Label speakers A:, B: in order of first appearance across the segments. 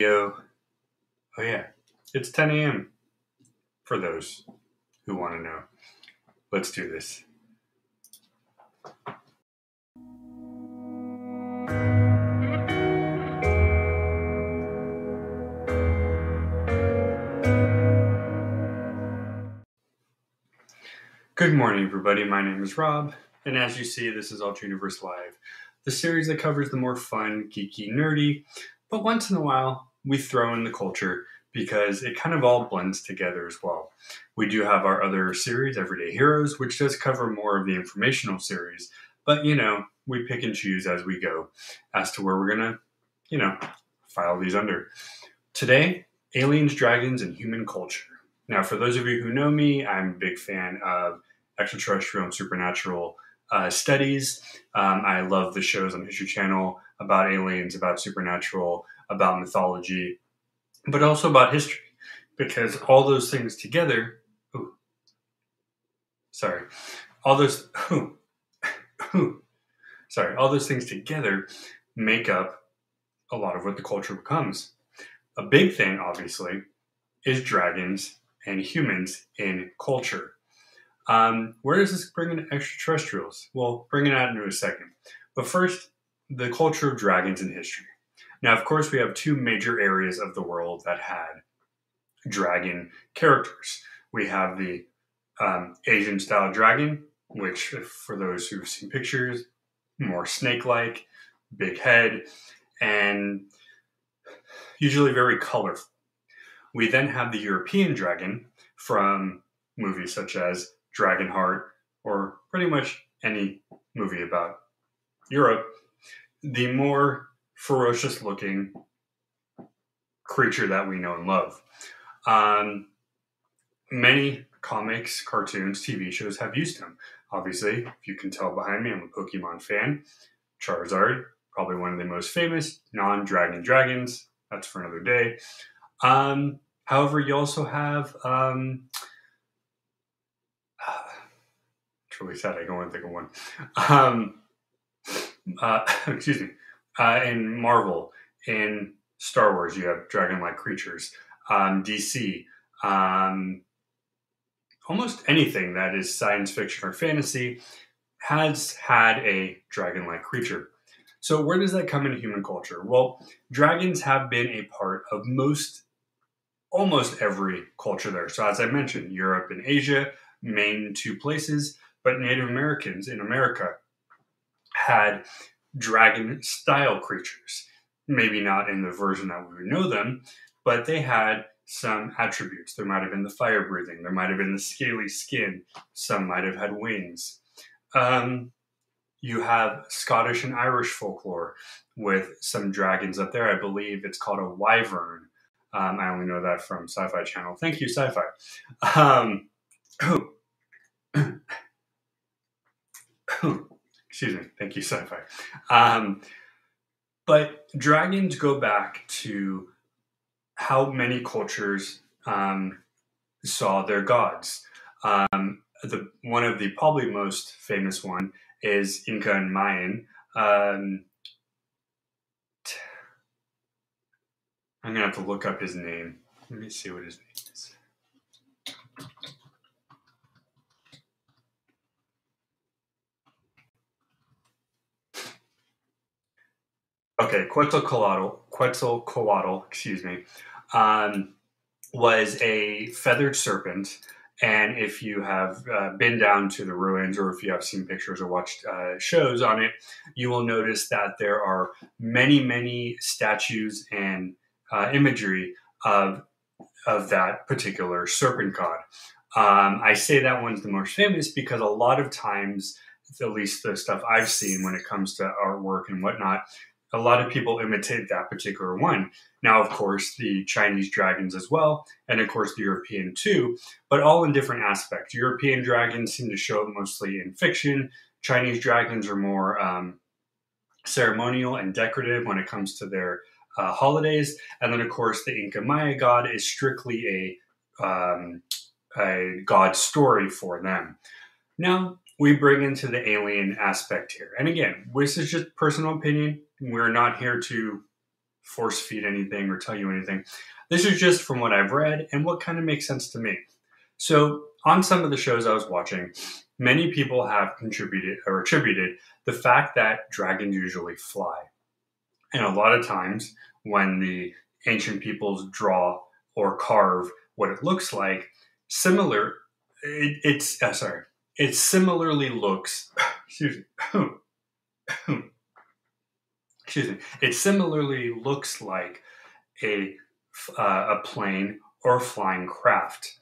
A: Yo. Oh, yeah. It's 10 a.m. for those who want to know. Let's do this. Good morning, everybody. My name is Rob, and as you see, this is Ultra Universe Live, the series that covers the more fun, geeky, nerdy, but once in a while we throw in the culture because it kind of all blends together as well. We do have our other series, Everyday Heroes, which does cover more of the informational series, but you know, we pick and choose as we go as to where we're gonna, you know, file these under. Today, aliens, dragons, and human culture. Now, for those of you who know me, I'm a big fan of extraterrestrial and supernatural uh, studies. Um, I love the shows on History Channel about aliens, about supernatural, about mythology, but also about history, because all those things together. Ooh, sorry, all those. Ooh, ooh, sorry, all those things together make up a lot of what the culture becomes. A big thing, obviously, is dragons and humans in culture. Um, where does this bring in extraterrestrials? Well, bring it out into a second. But first, the culture of dragons in history. Now, of course, we have two major areas of the world that had dragon characters. We have the um, Asian style dragon, which, for those who've seen pictures, more snake like, big head, and usually very colorful. We then have the European dragon from movies such as Dragonheart or pretty much any movie about Europe. The more ferocious looking creature that we know and love. Um, many comics, cartoons, TV shows have used him. Obviously, if you can tell behind me, I'm a Pokemon fan. Charizard, probably one of the most famous non dragon dragons. That's for another day. Um, However, you also have um, uh, truly sad. I don't think of one. Um, uh, excuse me. Uh, in Marvel, in Star Wars, you have dragon-like creatures. Um, DC, um, almost anything that is science fiction or fantasy has had a dragon-like creature. So where does that come into human culture? Well, dragons have been a part of most almost every culture there. So, as I mentioned, Europe and Asia, main two places, but Native Americans in America had dragon style creatures. Maybe not in the version that we would know them, but they had some attributes. There might have been the fire breathing, there might have been the scaly skin, some might have had wings. Um, you have Scottish and Irish folklore with some dragons up there. I believe it's called a wyvern um, I only know that from Sci Fi Channel. Thank you, Sci Fi. Um, excuse me. Thank you, Sci Fi. Um, but dragons go back to how many cultures um, saw their gods. Um, the one of the probably most famous one is Inca and Mayan. Um, I'm gonna have to look up his name. Let me see what his name is. Okay, Quetzalcoatl, Quetzalcoatl, excuse me, um, was a feathered serpent. And if you have uh, been down to the ruins or if you have seen pictures or watched uh, shows on it, you will notice that there are many, many statues and uh, imagery of of that particular serpent god. Um, I say that one's the most famous because a lot of times, at least the stuff I've seen when it comes to artwork and whatnot, a lot of people imitate that particular one. Now, of course, the Chinese dragons as well, and of course the European too, but all in different aspects. European dragons seem to show up mostly in fiction. Chinese dragons are more um, ceremonial and decorative when it comes to their uh, holidays. And then, of course, the Inca Maya god is strictly a, um, a god story for them. Now, we bring into the alien aspect here. And again, this is just personal opinion. We're not here to force feed anything or tell you anything. This is just from what I've read and what kind of makes sense to me. So, on some of the shows I was watching, many people have contributed or attributed the fact that dragons usually fly. And a lot of times, when the ancient peoples draw or carve what it looks like, similar, it, it's uh, sorry, it similarly looks. Excuse me. excuse me. It similarly looks like a uh, a plane or flying craft.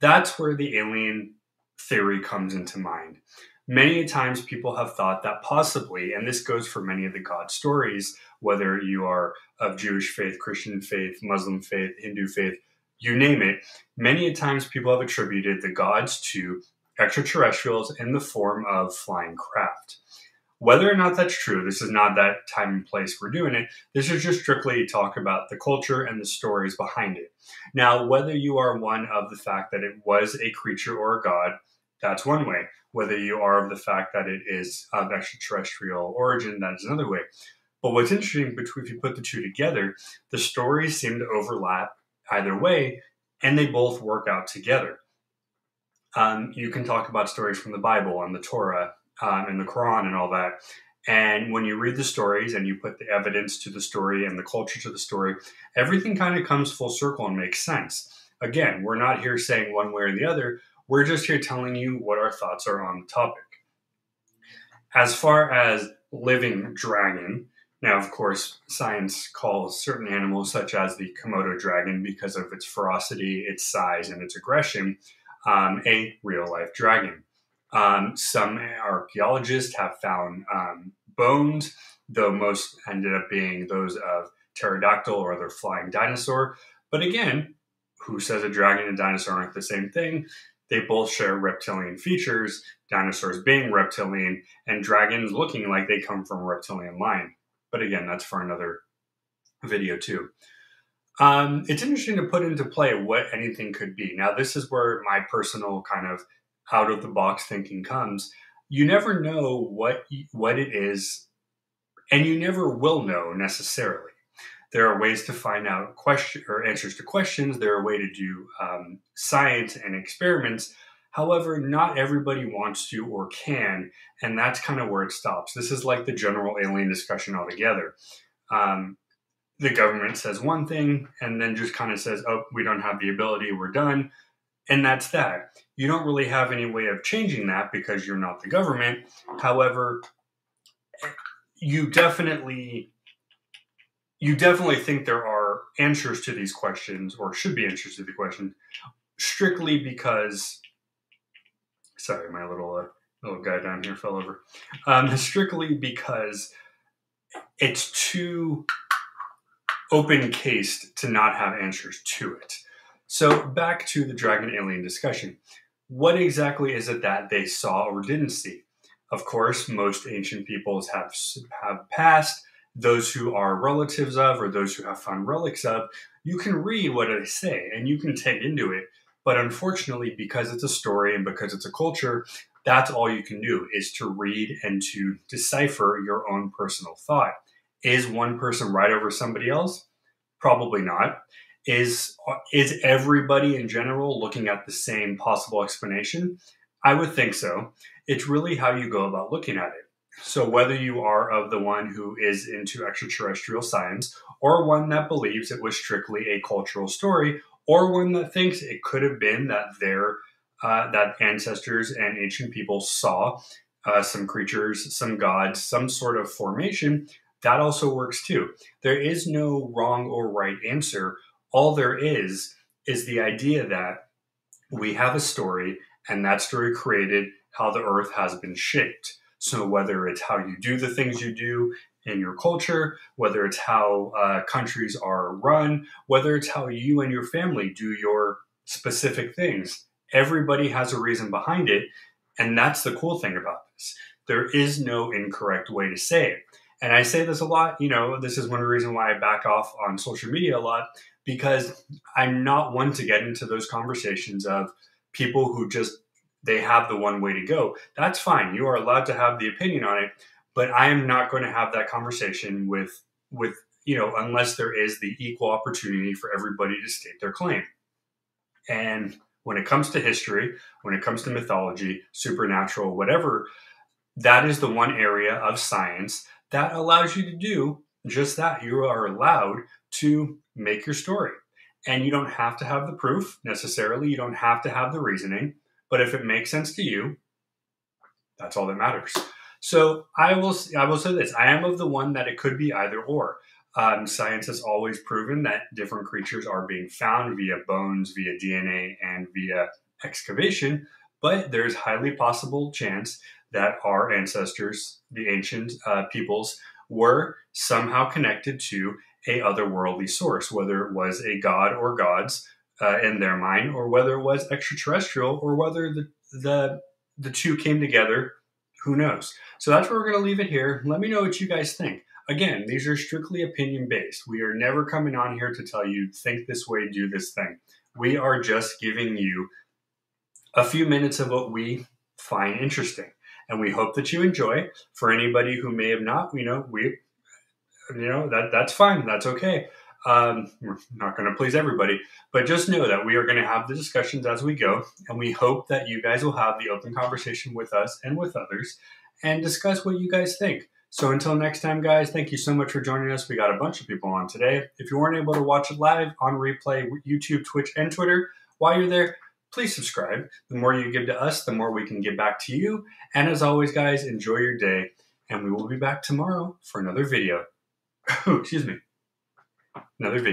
A: That's where the alien theory comes into mind. Many times people have thought that possibly, and this goes for many of the God stories, whether you are of Jewish faith, Christian faith, Muslim faith, Hindu faith, you name it, many times people have attributed the gods to extraterrestrials in the form of flying craft. Whether or not that's true, this is not that time and place we're doing it. This is just strictly talk about the culture and the stories behind it. Now, whether you are one of the fact that it was a creature or a god, that's one way. Whether you are of the fact that it is of extraterrestrial origin, that is another way. But what's interesting between if you put the two together, the stories seem to overlap either way, and they both work out together. Um, you can talk about stories from the Bible and the Torah um, and the Quran and all that. And when you read the stories and you put the evidence to the story and the culture to the story, everything kind of comes full circle and makes sense. Again, we're not here saying one way or the other. We're just here telling you what our thoughts are on the topic. As far as living dragon, now, of course, science calls certain animals, such as the Komodo dragon, because of its ferocity, its size, and its aggression, um, a real life dragon. Um, some archaeologists have found um, bones, though most ended up being those of pterodactyl or other flying dinosaur. But again, who says a dragon and dinosaur aren't the same thing? They both share reptilian features, dinosaurs being reptilian, and dragons looking like they come from a reptilian line. But again, that's for another video too. Um, it's interesting to put into play what anything could be. Now, this is where my personal kind of out of the box thinking comes. You never know what what it is, and you never will know necessarily. There are ways to find out question or answers to questions. There are ways to do um, science and experiments. However, not everybody wants to or can, and that's kind of where it stops. This is like the general alien discussion altogether. Um, the government says one thing and then just kind of says, oh, we don't have the ability, we're done. And that's that. You don't really have any way of changing that because you're not the government. However, you definitely you definitely think there are answers to these questions or should be answers to the question strictly because sorry my little uh, little guy down here fell over um, strictly because it's too open cased to not have answers to it so back to the dragon alien discussion. What exactly is it that they saw or didn't see? Of course, most ancient peoples have have passed. Those who are relatives of or those who have found relics of, you can read what they say and you can take into it. But unfortunately, because it's a story and because it's a culture, that's all you can do is to read and to decipher your own personal thought. Is one person right over somebody else? Probably not is is everybody in general looking at the same possible explanation? I would think so. It's really how you go about looking at it. So whether you are of the one who is into extraterrestrial science or one that believes it was strictly a cultural story or one that thinks it could have been that their uh, that ancestors and ancient people saw uh, some creatures, some gods, some sort of formation, that also works too. There is no wrong or right answer all there is is the idea that we have a story and that story created how the earth has been shaped. So, whether it's how you do the things you do in your culture, whether it's how uh, countries are run, whether it's how you and your family do your specific things, everybody has a reason behind it. And that's the cool thing about this. There is no incorrect way to say it. And I say this a lot, you know, this is one reason why I back off on social media a lot because I'm not one to get into those conversations of people who just they have the one way to go. That's fine. You are allowed to have the opinion on it, but I am not going to have that conversation with with you know, unless there is the equal opportunity for everybody to state their claim. And when it comes to history, when it comes to mythology, supernatural, whatever, that is the one area of science that allows you to do just that. You are allowed to make your story. And you don't have to have the proof necessarily, you don't have to have the reasoning, but if it makes sense to you, that's all that matters. So I will I will say this: I am of the one that it could be either or. Um, science has always proven that different creatures are being found via bones, via DNA, and via excavation. But there's highly possible chance that our ancestors, the ancient uh, peoples, were somehow connected to a otherworldly source, whether it was a god or gods uh, in their mind, or whether it was extraterrestrial, or whether the the the two came together. Who knows? So that's where we're going to leave it here. Let me know what you guys think. Again, these are strictly opinion based. We are never coming on here to tell you think this way, do this thing. We are just giving you a few minutes of what we find interesting, and we hope that you enjoy. For anybody who may have not, you know, we you know that that's fine. That's okay. Um, we're not going to please everybody. But just know that we are going to have the discussions as we go and we hope that you guys will have the open conversation with us and with others and discuss what you guys think. So until next time guys thank you so much for joining us. We got a bunch of people on today. If you weren't able to watch it live on replay youtube twitch and twitter while you're there please subscribe. The more you give to us the more we can give back to you. And as always guys enjoy your day and we will be back tomorrow for another video. Excuse me, another video.